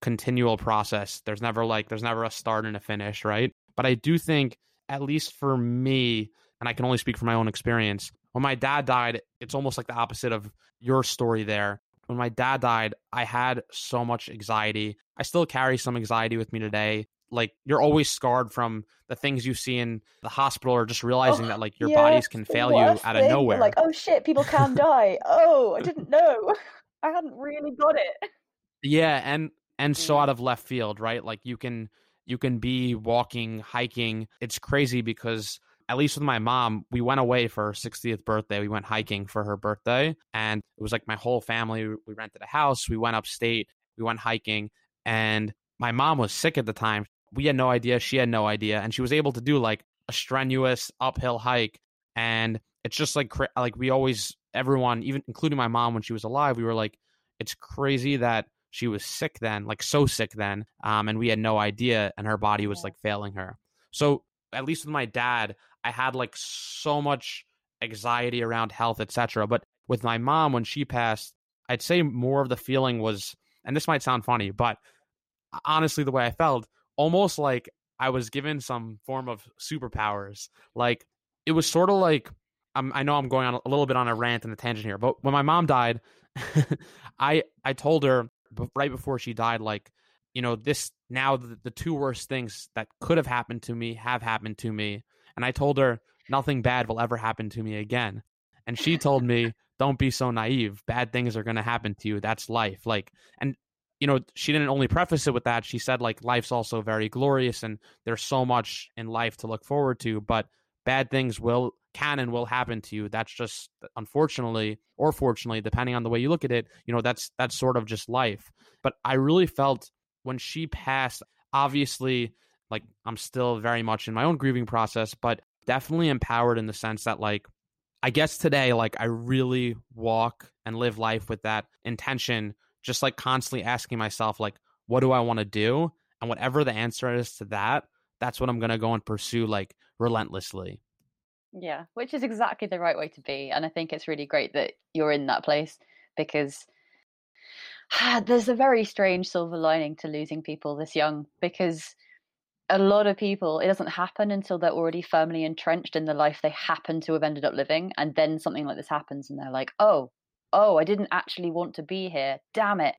continual process. There's never like, there's never a start and a finish, right? But I do think, at least for me, and I can only speak from my own experience, when my dad died, it's almost like the opposite of your story there. When my dad died, I had so much anxiety. I still carry some anxiety with me today like you're always scarred from the things you see in the hospital or just oh, realizing oh, that like your yes, bodies can fail you out of nowhere. Like, oh shit, people can die. Oh, I didn't know. [LAUGHS] I hadn't really got it. Yeah, and and so out mm. of left field, right? Like you can you can be walking, hiking. It's crazy because at least with my mom, we went away for her 60th birthday. We went hiking for her birthday, and it was like my whole family. We rented a house. We went upstate. We went hiking, and my mom was sick at the time we had no idea. She had no idea. And she was able to do like a strenuous uphill hike. And it's just like, like we always, everyone, even including my mom when she was alive, we were like, it's crazy that she was sick then, like so sick then, um, and we had no idea, and her body was like failing her. So at least with my dad, I had like so much anxiety around health, etc. But with my mom, when she passed, I'd say more of the feeling was, and this might sound funny, but honestly, the way I felt, almost like I was given some form of superpowers. Like it was sort of like I'm, I know I'm going on a little bit on a rant and a tangent here, but when my mom died, [LAUGHS] I I told her right before she died, like you know this now the, the two worst things that could have happened to me have happened to me, and I told her nothing bad will ever happen to me again, and she told me don't be so naive. Bad things are going to happen to you. That's life. Like and you know, she didn't only preface it with that. She said like life's also very glorious and there's so much in life to look forward to, but bad things will can and will happen to you. That's just unfortunately or fortunately, depending on the way you look at it, you know, that's that's sort of just life. But I really felt when she passed, obviously, like I'm still very much in my own grieving process, but definitely empowered in the sense that like I guess today, like I really walk and live life with that intention just like constantly asking myself like what do i want to do? And whatever the answer is to that that's what i'm going to go and pursue like relentlessly. Yeah which is exactly the right way to be and i think it's really great that you're in that place because [SIGHS] there's a very strange silver lining to losing people this young because a lot of people it doesn't happen until they're already firmly entrenched in the life they happen to have ended up living and then something like this happens and they're like oh oh, I didn't actually want to be here. Damn it.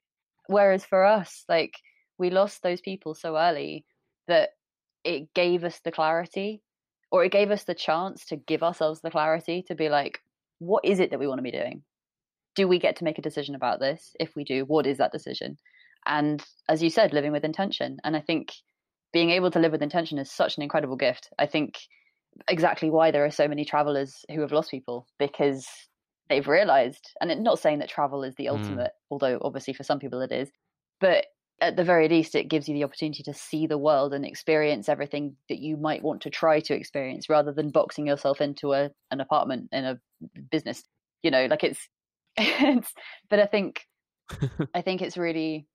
Whereas for us, like, we lost those people so early that it gave us the clarity or it gave us the chance to give ourselves the clarity to be like, what is it that we want to be doing? Do we get to make a decision about this? If we do, what is that decision? And as you said, living with intention. And I think being able to live with intention is such an incredible gift. I think exactly why there are so many travelers who have lost people because they've realized and it, not saying that travel is the mm. ultimate mm. although obviously for some people it is but at the very least it gives you the opportunity to see the world and experience everything that you might want to try to experience rather than boxing yourself into a an apartment in a business you know like it's [LAUGHS] it's but i think [LAUGHS] i think it's really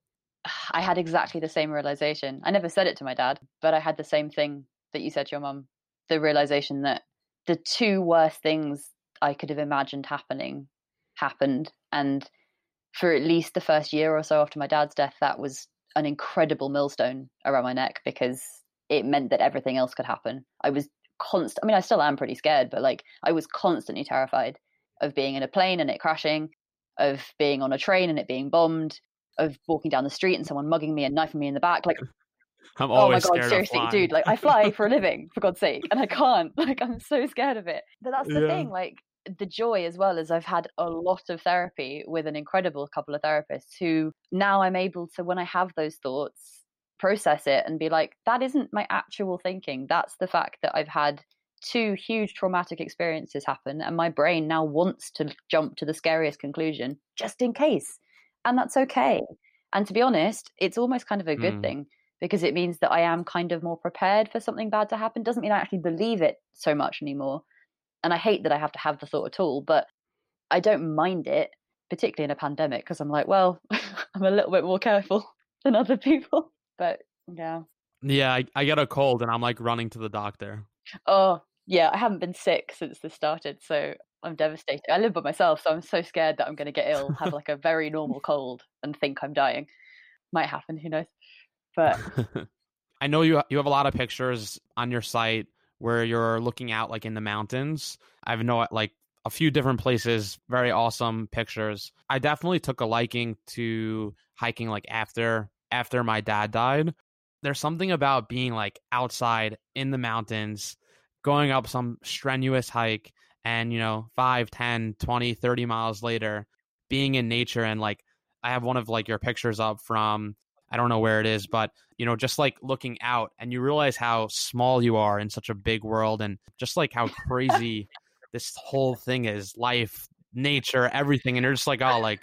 [SIGHS] i had exactly the same realization i never said it to my dad but i had the same thing that you said to your mum the realization that the two worst things I could have imagined happening happened. And for at least the first year or so after my dad's death, that was an incredible millstone around my neck because it meant that everything else could happen. I was constant. I mean, I still am pretty scared, but like I was constantly terrified of being in a plane and it crashing, of being on a train and it being bombed, of walking down the street and someone mugging me and knifing me in the back. Like [LAUGHS] I'm always oh my god, seriously, dude! Like I fly for a living, for God's sake, and I [LAUGHS] can't. [LAUGHS] Like I'm so scared of it. But that's the yeah. thing. Like the joy as well is I've had a lot of therapy with an incredible couple of therapists who now I'm able to, when I have those thoughts, process it and be like, that isn't my actual thinking. That's the fact that I've had two huge traumatic experiences happen and my brain now wants to jump to the scariest conclusion just in case. And that's okay. And to be honest, it's almost kind of a good mm. thing because it means that I am kind of more prepared for something bad to happen. Doesn't mean I actually believe it so much anymore and I hate that I have to have the thought at all, but I don't mind it, particularly in a pandemic, because I'm like, well, [LAUGHS] I'm a little bit more careful [LAUGHS] than other people. But yeah. Yeah, I, I get a cold and I'm like running to the doctor. Oh, yeah, I haven't been sick since this started, so I'm devastated. I live by myself, so I'm so scared that I'm going to get ill, have like a very normal [LAUGHS] cold, and think I'm dying. Might happen, who knows? But I know you you have a lot of pictures on your site where you're looking out like in the mountains. I've know like a few different places, very awesome pictures. I definitely took a liking to hiking like after after my dad died. There's something about being like outside in the mountains, going up some strenuous hike and you know 5 10 20 30 miles later being in nature and like i have one of like your pictures up from I don't know where it is, but you know, just like looking out and you realize how small you are in such a big world and just like how crazy [LAUGHS] this whole thing is life, nature, everything. And you're just like, oh, like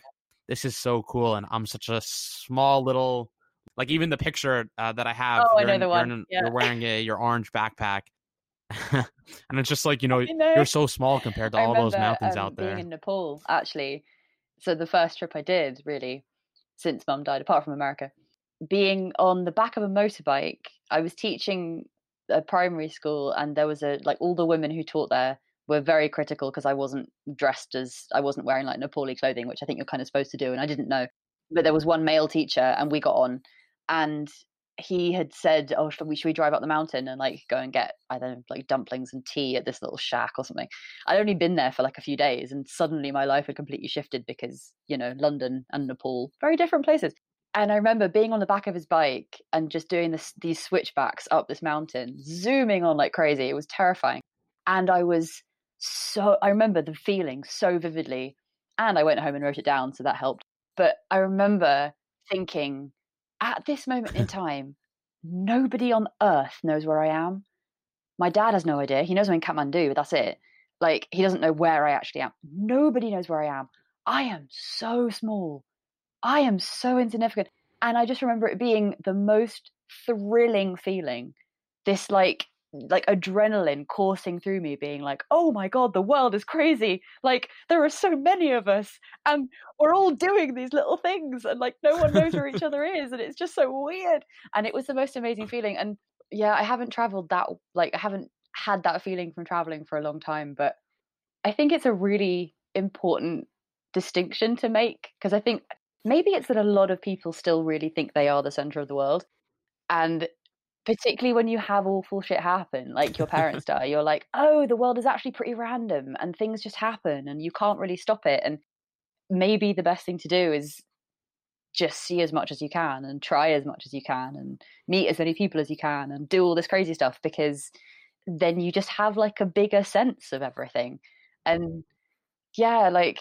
this is so cool. And I'm such a small little, like even the picture uh, that I have, oh, you're, I know the one. You're, yeah. you're wearing a, your orange backpack. [LAUGHS] and it's just like, you know, you're so small compared to I all remember, those mountains um, out there. Being in Nepal, actually. So the first trip I did, really, since mum died, apart from America. Being on the back of a motorbike, I was teaching a primary school, and there was a like all the women who taught there were very critical because I wasn't dressed as I wasn't wearing like Nepali clothing, which I think you're kind of supposed to do, and I didn't know. But there was one male teacher, and we got on, and he had said, "Oh, should we should we drive up the mountain and like go and get I don't know like dumplings and tea at this little shack or something?" I'd only been there for like a few days, and suddenly my life had completely shifted because you know London and Nepal, very different places. And I remember being on the back of his bike and just doing this these switchbacks up this mountain, zooming on like crazy. It was terrifying, and I was so I remember the feeling so vividly. And I went home and wrote it down, so that helped. But I remember thinking at this moment in [LAUGHS] time, nobody on earth knows where I am. My dad has no idea. He knows I'm in Kathmandu, but that's it. Like, he doesn't know where I actually am. Nobody knows where I am. I am so small. I am so insignificant. And I just remember it being the most thrilling feeling. This, like, like adrenaline coursing through me being like oh my god the world is crazy like there are so many of us and we're all doing these little things and like no one knows where each other [LAUGHS] is and it's just so weird and it was the most amazing feeling and yeah i haven't traveled that like i haven't had that feeling from traveling for a long time but i think it's a really important distinction to make because i think maybe it's that a lot of people still really think they are the center of the world and particularly when you have awful shit happen, like your parents [LAUGHS] die, you're like, oh, the world is actually pretty random and things just happen and you can't really stop it. And maybe the best thing to do is just see as much as you can and try as much as you can and meet as many people as you can and do all this crazy stuff because then you just have like a bigger sense of everything. And yeah, like,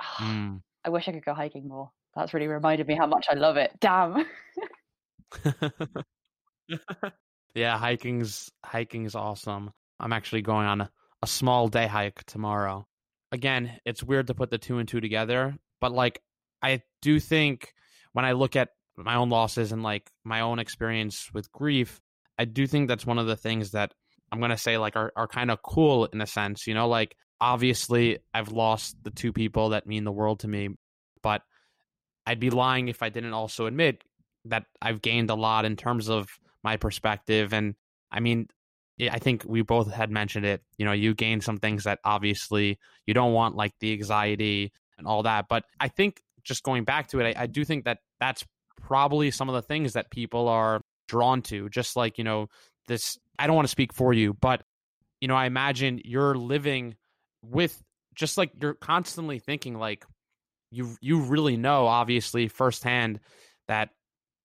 [SIGHS] Mm. I wish I could go hiking more. That's really reminded me how much I love it. Damn. [LAUGHS] yeah, hiking's hiking's awesome. I'm actually going on a, a small day hike tomorrow. Again, it's weird to put the two and two together, but like I do think when I look at my own losses and like my own experience with grief, I do think that's one of the things that I'm gonna say like are, are kind of cool in a sense, you know, like obviously I've lost the two people that mean the world to me, but I'd be lying if I didn't also admit that I've gained a lot in terms of my perspective. And I mean, I think we both had mentioned it. You know, you gain some things that obviously you don't want, like the anxiety and all that. But I think just going back to it, I, I do think that that's probably some of the things that people are drawn to. Just like, you know, this, I don't want to speak for you, but, you know, I imagine you're living with just like you're constantly thinking like you you really know obviously firsthand that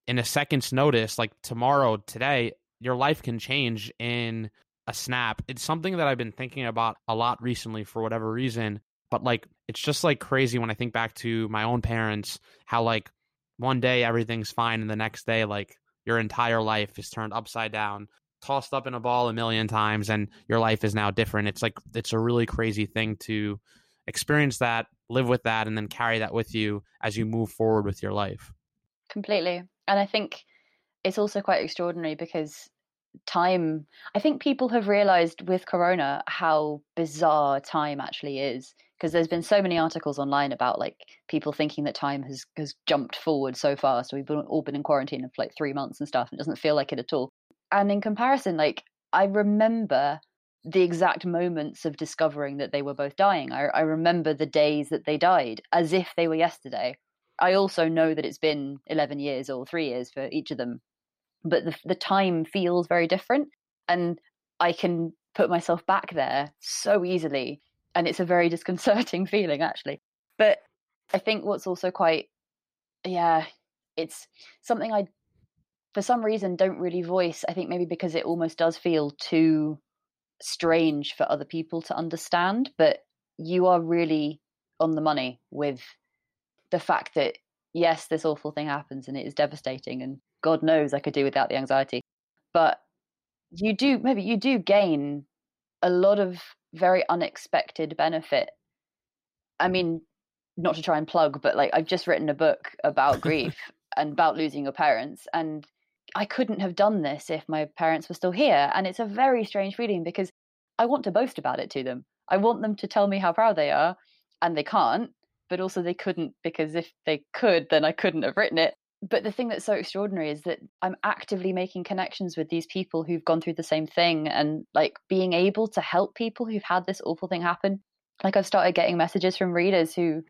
in a second's notice, like tomorrow, today, your life can change in a snap. It's something that I've been thinking about a lot recently for whatever reason. But like, it's just like crazy when I think back to my own parents, how like one day everything's fine, and the next day, like your entire life is turned upside down, tossed up in a ball a million times, and your life is now different. It's like, it's a really crazy thing to experience that, live with that, and then carry that with you as you move forward with your life. Completely. And I think it's also quite extraordinary because time, I think people have realized with Corona how bizarre time actually is. Because there's been so many articles online about like people thinking that time has, has jumped forward so fast. We've been, all been in quarantine for like three months and stuff, and it doesn't feel like it at all. And in comparison, like I remember the exact moments of discovering that they were both dying. I, I remember the days that they died as if they were yesterday. I also know that it's been 11 years or three years for each of them, but the, the time feels very different. And I can put myself back there so easily. And it's a very [LAUGHS] disconcerting feeling, actually. But I think what's also quite, yeah, it's something I, for some reason, don't really voice. I think maybe because it almost does feel too strange for other people to understand. But you are really on the money with the fact that yes, this awful thing happens and it is devastating, and God knows I could do without the anxiety, but you do maybe you do gain a lot of very unexpected benefit. I mean, not to try and plug, but like I've just written a book about [LAUGHS] grief and about losing your parents, and I couldn't have done this if my parents were still here. And it's a very strange feeling because I want to boast about it to them. I want them to tell me how proud they are, and they can't but also they couldn't because if they could, then I couldn't have written it. But the thing that's so extraordinary is that I'm actively making connections with these people who've gone through the same thing and like being able to help people who've had this awful thing happen. Like I've started getting messages from readers who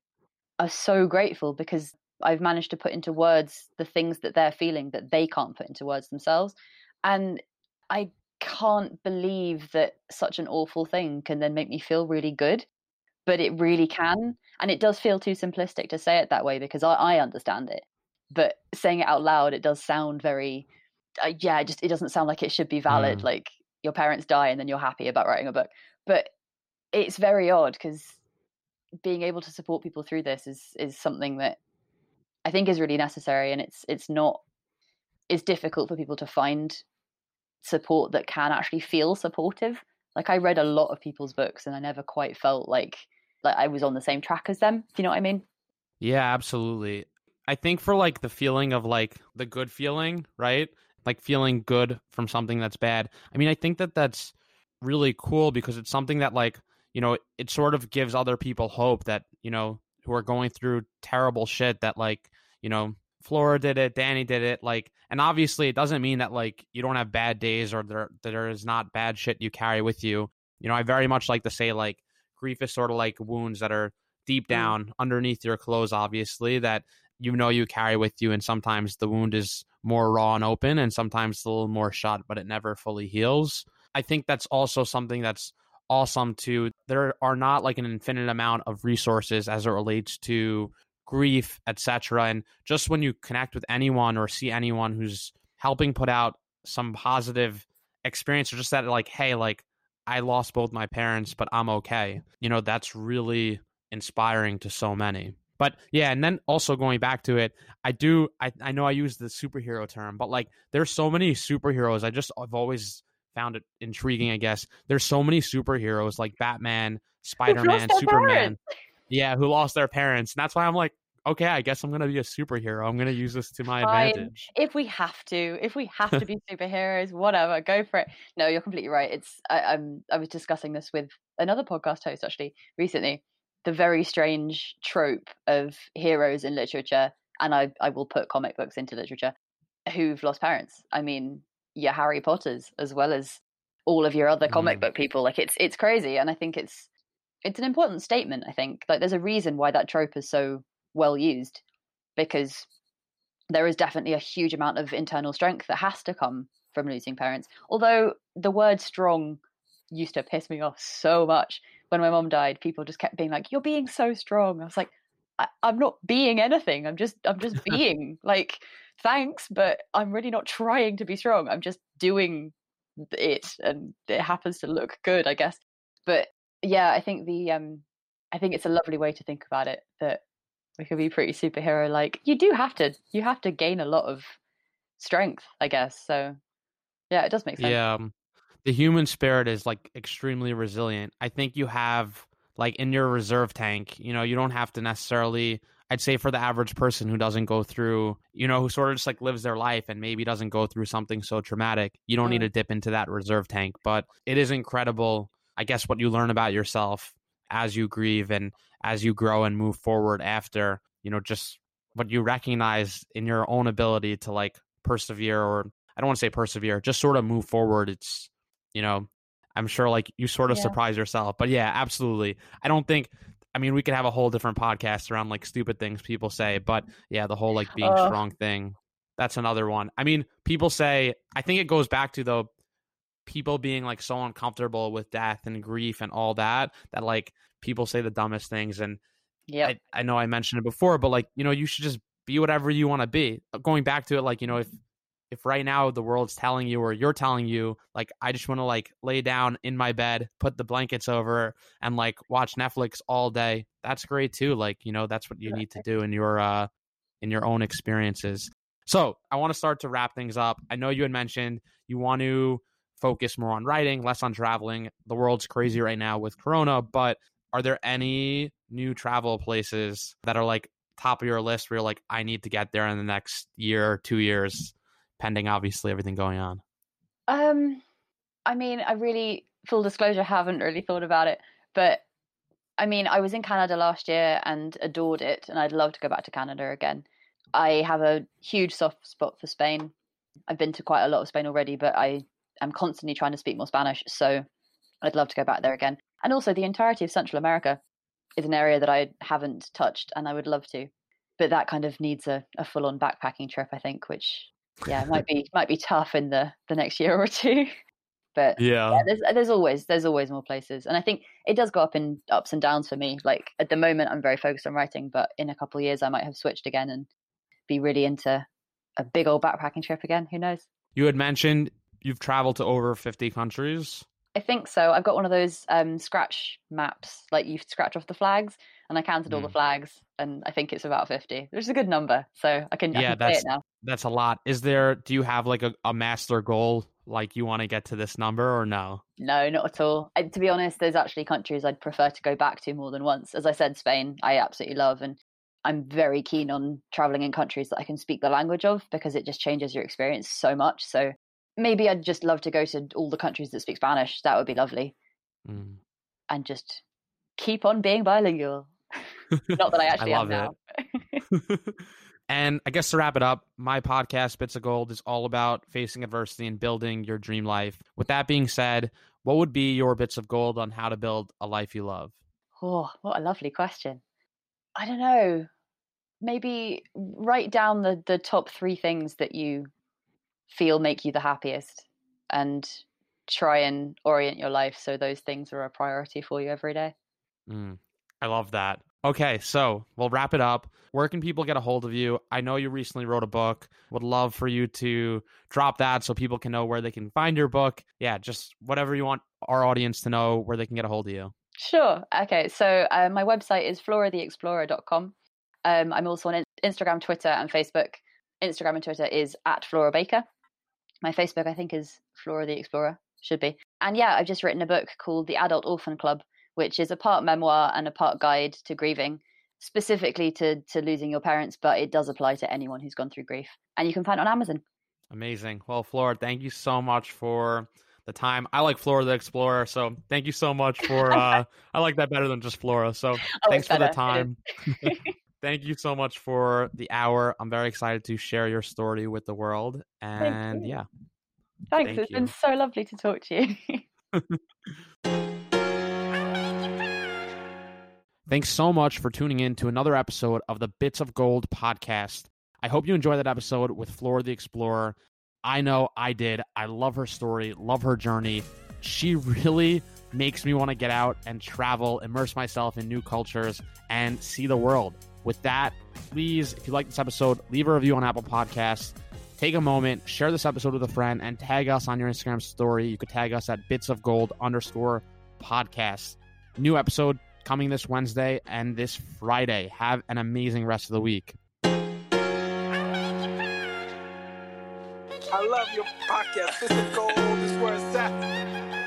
are so grateful because I've managed to put into words the things that they're feeling that they can't put into words themselves. And I can't believe that such an awful thing can then make me feel really good, but it really can. And it does feel too simplistic to say it that way because I, I understand it. But saying it out loud, it does sound very, uh, yeah, just it doesn't sound like it should be valid. Mm. Like your parents die and then you're happy about writing a book. But it's very odd because being able to support people through this is is something that I think is really necessary, and it's it's not it's difficult for people to find support that can actually feel supportive. Like I read a lot of people's books, and I never quite felt like like I was on the same track as them. Do you know what I mean? Yeah, absolutely. I think for like the feeling of like the good feeling, right? Like feeling good from something that's bad. I mean, I think that that's really cool because it's something that like, you know, it sort of gives other people hope that, you know, who are going through terrible shit that like, you know, Flora did it, Danny did it, like and obviously it doesn't mean that like you don't have bad days or there there is not bad shit you carry with you. You know, I very much like to say like grief is sort of like wounds that are deep down mm. underneath your clothes obviously that you know you carry with you and sometimes the wound is more raw and open and sometimes a little more shut but it never fully heals i think that's also something that's awesome too there are not like an infinite amount of resources as it relates to grief etc and just when you connect with anyone or see anyone who's helping put out some positive experience or just that like hey like i lost both my parents but i'm okay you know that's really inspiring to so many but yeah, and then also going back to it, I do I, I know I use the superhero term, but like there's so many superheroes. I just I've always found it intriguing, I guess. There's so many superheroes like Batman, Spider Man, Superman. Yeah, who lost their parents. And that's why I'm like, okay, I guess I'm gonna be a superhero. I'm gonna use this to my Fine. advantage. If we have to, if we have to [LAUGHS] be superheroes, whatever, go for it. No, you're completely right. It's I, I'm I was discussing this with another podcast host actually recently the very strange trope of heroes in literature, and I, I will put comic books into literature, who've lost parents. I mean, your Harry Potters as well as all of your other comic mm. book people. Like it's it's crazy, and I think it's it's an important statement. I think like there's a reason why that trope is so well used because there is definitely a huge amount of internal strength that has to come from losing parents. Although the word strong used to piss me off so much when my mom died, people just kept being like, "You're being so strong." I was like, I- am not being anything. I'm just, I'm just [LAUGHS] being like, thanks, but I'm really not trying to be strong. I'm just doing it, and it happens to look good, I guess. But yeah, I think the, um, I think it's a lovely way to think about it that we could be pretty superhero like. You do have to, you have to gain a lot of strength, I guess. So yeah, it does make sense. Yeah. Um, the human spirit is like extremely resilient. I think you have like in your reserve tank, you know, you don't have to necessarily I'd say for the average person who doesn't go through, you know, who sort of just like lives their life and maybe doesn't go through something so traumatic, you don't need to dip into that reserve tank. But it is incredible, I guess, what you learn about yourself as you grieve and as you grow and move forward after, you know, just what you recognize in your own ability to like persevere or I don't want to say persevere, just sort of move forward. It's you know, I'm sure like you sort of yeah. surprise yourself. But yeah, absolutely. I don't think I mean we could have a whole different podcast around like stupid things people say, but yeah, the whole like being uh, strong thing. That's another one. I mean, people say I think it goes back to though people being like so uncomfortable with death and grief and all that that like people say the dumbest things. And yeah I, I know I mentioned it before, but like, you know, you should just be whatever you want to be. Going back to it, like, you know, if if right now the world's telling you or you're telling you like i just want to like lay down in my bed put the blankets over and like watch netflix all day that's great too. Like you know that's what you need to do in your uh in your own experiences. So i want to start to wrap things up. I know you had mentioned you want to focus more on writing less on traveling the world's crazy right now with corona but are there any new travel places that are like top of your list where you're like i need to get there in the next year two years pending obviously everything going on? Um, I mean, I really full disclosure haven't really thought about it, but I mean, I was in Canada last year and adored it, and I'd love to go back to Canada again. I have a huge soft spot for Spain. I've been to quite a lot of Spain already, but I am constantly trying to speak more Spanish, so I'd love to go back there again. And also, the entirety of Central America is an area that I haven't touched, and I would love to. But that kind of needs a, a full on backpacking trip, I think, which yeah might be [LAUGHS] might be tough in the the next year or two. [LAUGHS] But Yeah. yeah, there's there's always there's always more places, and I think it does go up in ups and downs for me. Like at the moment, I'm very focused on writing, but in a couple of years, I might have switched again and be really into a big old backpacking trip again. Who knows? You had mentioned you've traveled to over 50 countries. I think so. I've got one of those um, scratch maps, like you scratch off the flags, and I counted all the Mm. flags, and I think it's about fifty, which is a good number. So I can, I Yeah, can say that's it now. that's a lot. Is there do you have like a, a master goal like you want to get to this number or no? No, not at all. I, to be honest, there's actually countries I'd prefer to go back to more than once. As I said, Spain, I absolutely love, and I'm very keen on traveling in countries that I can speak the language of because it just changes your experience so much. So maybe I'd just love to go to all the countries that speak Spanish. That would be lovely, Mm. and just keep on being bilingual. [LAUGHS] Not that I [LAUGHS] actually love am it. now. [LAUGHS] and I guess to wrap it up, my podcast, Bits of Gold, is all about facing adversity and building your dream life. With that being said, what would be your bits of gold on how to build a life you love? Oh, what a lovely question. I don't know. Maybe write down the the top three things that you feel make you the happiest and try and orient your life so those things are a priority for you every day. Mm, I love that. Okay, so we'll wrap it up. Where can people get a hold of you? I know you recently wrote a book. Would love for you to drop that so people can know where they can find your book. Yeah, just whatever you want our audience to know where they can get a hold of you. Sure. Okay. So uh, my website is floratheexplorer.com. Um, I'm also on Instagram, Twitter, and Facebook. Instagram and Twitter is at Flora Baker. My Facebook, I think, is Flora the Explorer. Should be. And yeah, I've just written a book called The Adult Orphan Club, which is a part memoir and a part guide to grieving, specifically to to losing your parents, but it does apply to anyone who's gone through grief. And you can find it on Amazon. Amazing. Well, Flora, thank you so much for the time. I like Flora the Explorer, so thank you so much for [LAUGHS] uh I like that better than just Flora. So Oh, thanks for the better. It is. time. [LAUGHS] thank you so much for the hour. I'm very excited to share your story with the world. And you. yeah. Thanks. Thank it's been so lovely to talk to you. [LAUGHS] Thanks so much for tuning in to another episode of the Bits of Gold podcast. I hope you enjoyed that episode with Flora the Explorer. I know I did. I love her story, love her journey. She really makes me want to get out and travel, immerse myself in new cultures, and see the world. With that, please, if you like this episode, leave a review on Apple Podcasts. Take a moment, share this episode with a friend, and tag us on your Instagram story. You could tag us at bits of gold underscore podcast. New episode coming this Wednesday and this Friday. Have an amazing rest of the week. I love your podcast. This is gold. This is where it's at.